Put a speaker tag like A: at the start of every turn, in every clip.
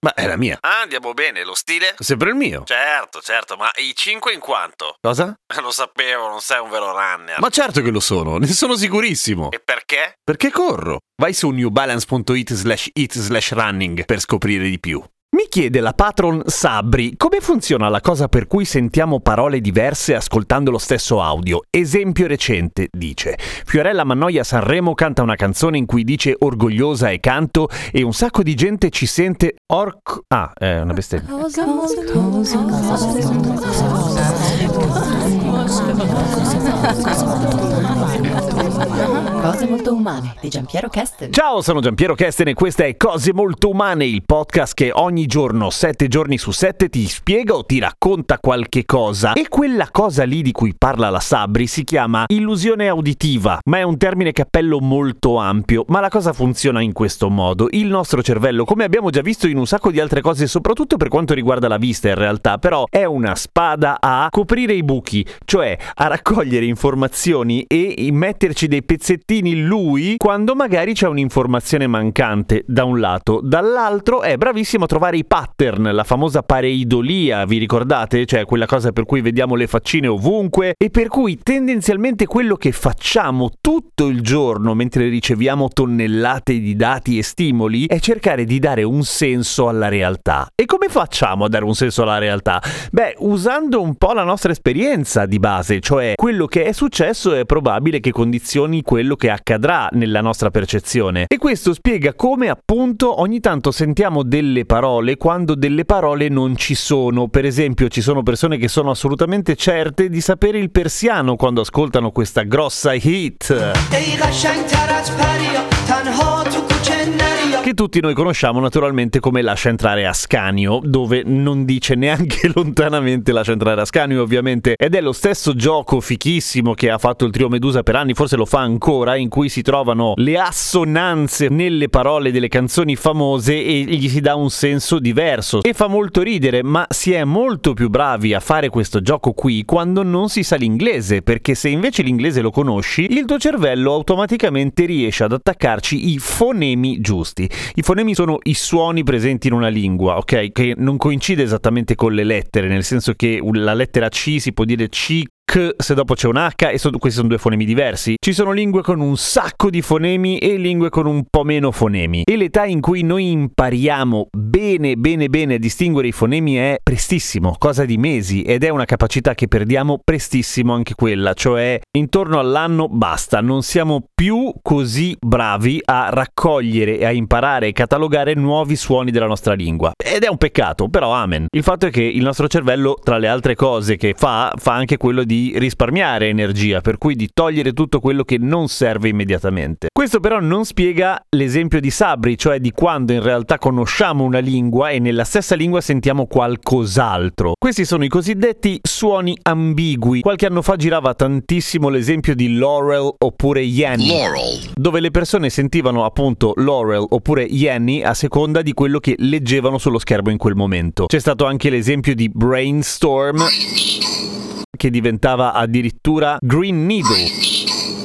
A: Ma è la mia.
B: Ah, andiamo bene, lo stile?
A: Sempre il mio.
B: Certo, certo, ma i 5 in quanto?
A: Cosa?
B: Lo sapevo, non sei un vero runner.
A: Ma certo che lo sono, ne sono sicurissimo.
B: E perché?
A: Perché corro? Vai su newbalance.it slash it slash running per scoprire di più. Mi chiede la patron Sabri come funziona la cosa per cui sentiamo parole diverse ascoltando lo stesso audio. Esempio recente, dice. Fiorella Mannoia Sanremo canta una canzone in cui dice orgogliosa e canto e un sacco di gente ci sente orc... Ah, è una bestemmia.
C: Cose molto umane di Giampiero Kesten.
A: Ciao, sono Giampiero Kesten e questa è Cose Molto Umane, il podcast che ogni giorno, sette giorni su sette, ti spiega o ti racconta qualche cosa. E quella cosa lì di cui parla la Sabri si chiama illusione auditiva, ma è un termine cappello molto ampio. Ma la cosa funziona in questo modo. Il nostro cervello, come abbiamo già visto in un sacco di altre cose, soprattutto per quanto riguarda la vista in realtà, però è una spada a coprire i buchi, cioè a raccogliere informazioni e metterci dei pezzettini in lui quando magari c'è un'informazione mancante da un lato, dall'altro è bravissimo a trovare i pattern, la famosa pareidolia, vi ricordate? Cioè quella cosa per cui vediamo le faccine ovunque e per cui tendenzialmente quello che facciamo tutto il giorno mentre riceviamo tonnellate di dati e stimoli è cercare di dare un senso alla realtà. E come facciamo a dare un senso alla realtà? Beh, usando un po' la nostra esperienza di base, cioè quello che è successo è probabile che condizioni quello che accadrà nella nostra percezione. E questo spiega come appunto ogni tanto sentiamo delle parole parole quando delle parole non ci sono. Per esempio, ci sono persone che sono assolutamente certe di sapere il persiano quando ascoltano questa grossa hit. Che tutti noi conosciamo naturalmente come Lascia entrare Ascanio, dove non dice neanche lontanamente Lascia entrare Ascanio ovviamente, ed è lo stesso gioco fichissimo che ha fatto il trio Medusa per anni, forse lo fa ancora, in cui si trovano le assonanze nelle parole delle canzoni famose e gli si dà un senso diverso. E fa molto ridere, ma si è molto più bravi a fare questo gioco qui quando non si sa l'inglese, perché se invece l'inglese lo conosci, il tuo cervello automaticamente riesce ad attaccarci i fonemi giusti. I fonemi sono i suoni presenti in una lingua, ok? Che non coincide esattamente con le lettere, nel senso che la lettera C si può dire C K se dopo c'è un H e so- questi sono due fonemi diversi. Ci sono lingue con un sacco di fonemi e lingue con un po' meno fonemi. E l'età in cui noi impariamo bene bene bene a distinguere i fonemi è prestissimo, cosa di mesi ed è una capacità che perdiamo prestissimo anche quella, cioè intorno all'anno basta, non siamo più così bravi a raccogliere e a imparare e catalogare nuovi suoni della nostra lingua. Ed è un peccato, però amen. Il fatto è che il nostro cervello, tra le altre cose che fa, fa anche quello di risparmiare energia, per cui di togliere tutto quello che non serve immediatamente. Questo però non spiega l'esempio di Sabri, cioè di quando in realtà conosciamo una lingua e nella stessa lingua sentiamo qualcos'altro. Questi sono i cosiddetti suoni ambigui. Qualche anno fa girava tantissimo l'esempio di Laurel oppure Yanny dove le persone sentivano appunto Laurel oppure Yanny a seconda di quello che leggevano sullo schermo in quel momento. C'è stato anche l'esempio di Brainstorm che diventava addirittura Green Needle.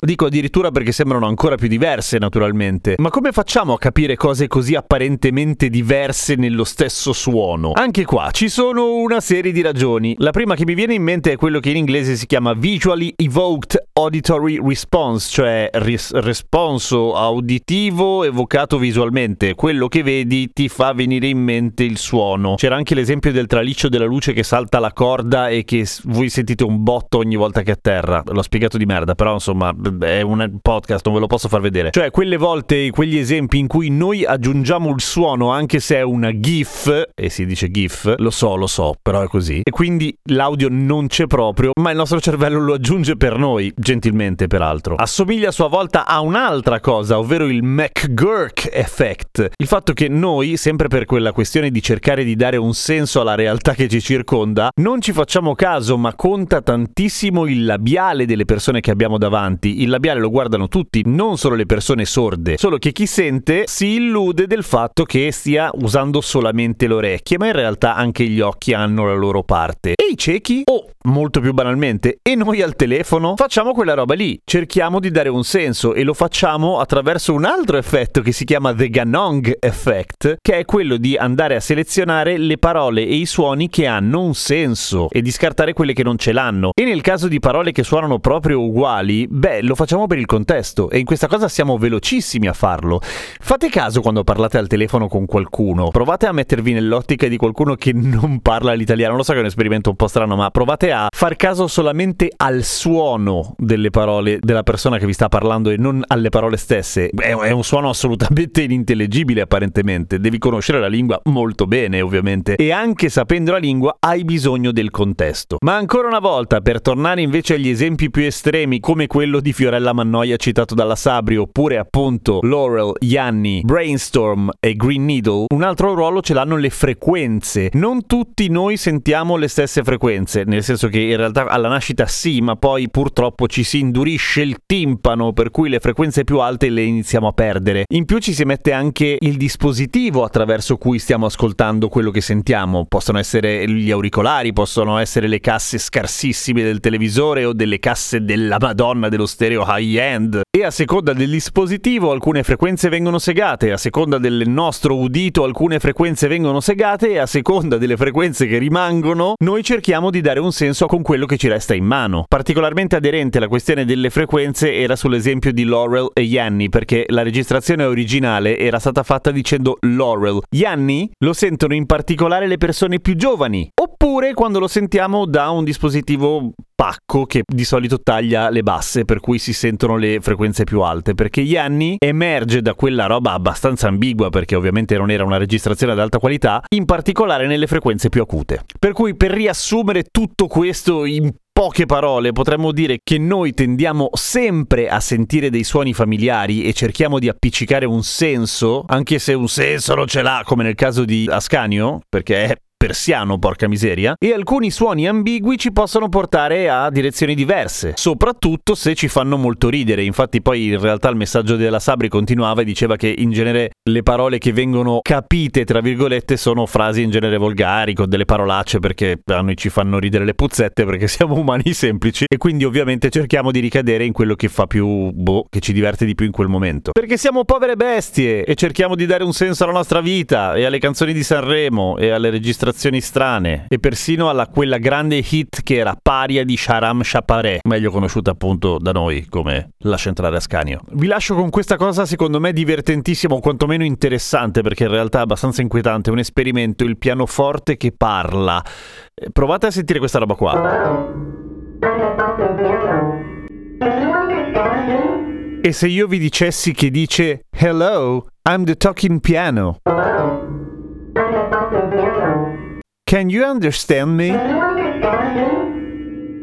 A: Dico addirittura perché sembrano ancora più diverse, naturalmente. Ma come facciamo a capire cose così apparentemente diverse nello stesso suono? Anche qua ci sono una serie di ragioni. La prima che mi viene in mente è quello che in inglese si chiama Visually Evoked Auditory Response, cioè ris- responso auditivo evocato visualmente. Quello che vedi ti fa venire in mente il suono. C'era anche l'esempio del traliccio della luce che salta la corda e che voi sentite un botto ogni volta che atterra. L'ho spiegato di merda, però insomma è un podcast, non ve lo posso far vedere. Cioè, quelle volte, quegli esempi in cui noi aggiungiamo il suono anche se è una GIF, e si dice GIF, lo so, lo so, però è così. E quindi l'audio non c'è proprio, ma il nostro cervello lo aggiunge per noi. Gentilmente peraltro. Assomiglia a sua volta a un'altra cosa, ovvero il McGurk effect. Il fatto che noi, sempre per quella questione di cercare di dare un senso alla realtà che ci circonda, non ci facciamo caso, ma conta tantissimo il labiale delle persone che abbiamo davanti. Il labiale lo guardano tutti, non solo le persone sorde. Solo che chi sente si illude del fatto che stia usando solamente le orecchie, ma in realtà anche gli occhi hanno la loro parte. E i ciechi? Oh, molto più banalmente. E noi al telefono facciamo quella roba lì. Cerchiamo di dare un senso e lo facciamo attraverso un altro effetto che si chiama The Ganong Effect, che è quello di andare a selezionare le parole e i suoni che hanno un senso e di scartare quelle che non ce l'hanno. E nel caso di parole che suonano proprio uguali, beh, lo facciamo per il contesto e in questa cosa siamo velocissimi a farlo. Fate caso quando parlate al telefono con qualcuno, provate a mettervi nell'ottica di qualcuno che non parla l'italiano. Lo so che è un esperimento un po' strano, ma provate a far caso solamente al suono delle parole della persona che vi sta parlando e non alle parole stesse. È è un suono assolutamente inintellegibile apparentemente, devi conoscere la lingua molto bene ovviamente e anche sapendo la lingua hai bisogno del contesto. Ma ancora una volta, per tornare invece agli esempi più estremi come quello di Fiorella Mannoia citato dalla Sabri oppure appunto Laurel, Yanni, Brainstorm e Green Needle, un altro ruolo ce l'hanno le frequenze. Non tutti noi sentiamo le stesse frequenze, nel senso che in realtà alla nascita sì, ma poi purtroppo ci si indurisce il timpano per cui le frequenze più alte le iniziamo a perdere. In più ci si mette anche il dispositivo attraverso cui stiamo ascoltando quello che sentiamo. Possono essere gli auricolari, possono essere le casse scarsissime del televisore o delle casse della Madonna dello stereo high-end. E a seconda del dispositivo alcune frequenze vengono segate, a seconda del nostro udito alcune frequenze vengono segate e a seconda delle frequenze che rimangono noi cerchiamo di dare un senso con quello che ci resta in mano. Particolarmente aderente alla questione delle frequenze era sull'esempio di Laurel e Yanni perché la registrazione originale era stata fatta dicendo Laurel. Yanni lo sentono in particolare le persone più giovani, oppure quando lo sentiamo da un dispositivo pacco che di solito taglia le basse per cui si sentono le frequenze più alte. Perché Yanni emerge da quella roba abbastanza ambigua perché ovviamente non era una registrazione ad alta qualità in particolare nelle frequenze più acute. Per cui per riassumere tutto questo in poche parole potremmo dire che noi tendiamo sempre a sentire dei suoni familiari e cerchiamo di appiccicare un senso, anche se un senso non ce l'ha, come nel caso di Ascanio, perché è persiano, porca miseria, e alcuni suoni ambigui ci possono portare a direzioni diverse, soprattutto se ci fanno molto ridere. Infatti poi in realtà il messaggio della Sabri continuava e diceva che in genere le parole che vengono capite, tra virgolette, sono frasi in genere volgari, con delle parolacce perché a noi ci fanno ridere le puzzette perché siamo umani semplici e quindi ovviamente cerchiamo di ricadere in quello che fa più, boh, che ci diverte di più in quel momento. Perché siamo povere bestie e cerchiamo di dare un senso alla nostra vita e alle canzoni di Sanremo e alle registrazioni strane e persino alla quella grande hit che era Paria di Sharam Chaparé, meglio conosciuta appunto da noi come La Centrale Ascanio. Vi lascio con questa cosa secondo me divertentissima o quantomeno interessante perché in realtà è abbastanza inquietante, un esperimento, il pianoforte che parla. Eh, Provate a sentire questa roba qua. E se io vi dicessi che dice Hello, I'm the talking piano. Can you understand me?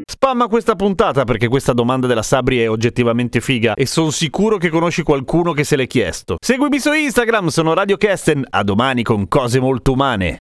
A: Spamma questa puntata perché questa domanda della Sabri è oggettivamente figa e sono sicuro che conosci qualcuno che se l'è chiesto. Seguimi su Instagram, sono Radio Kesten, a domani con cose molto umane.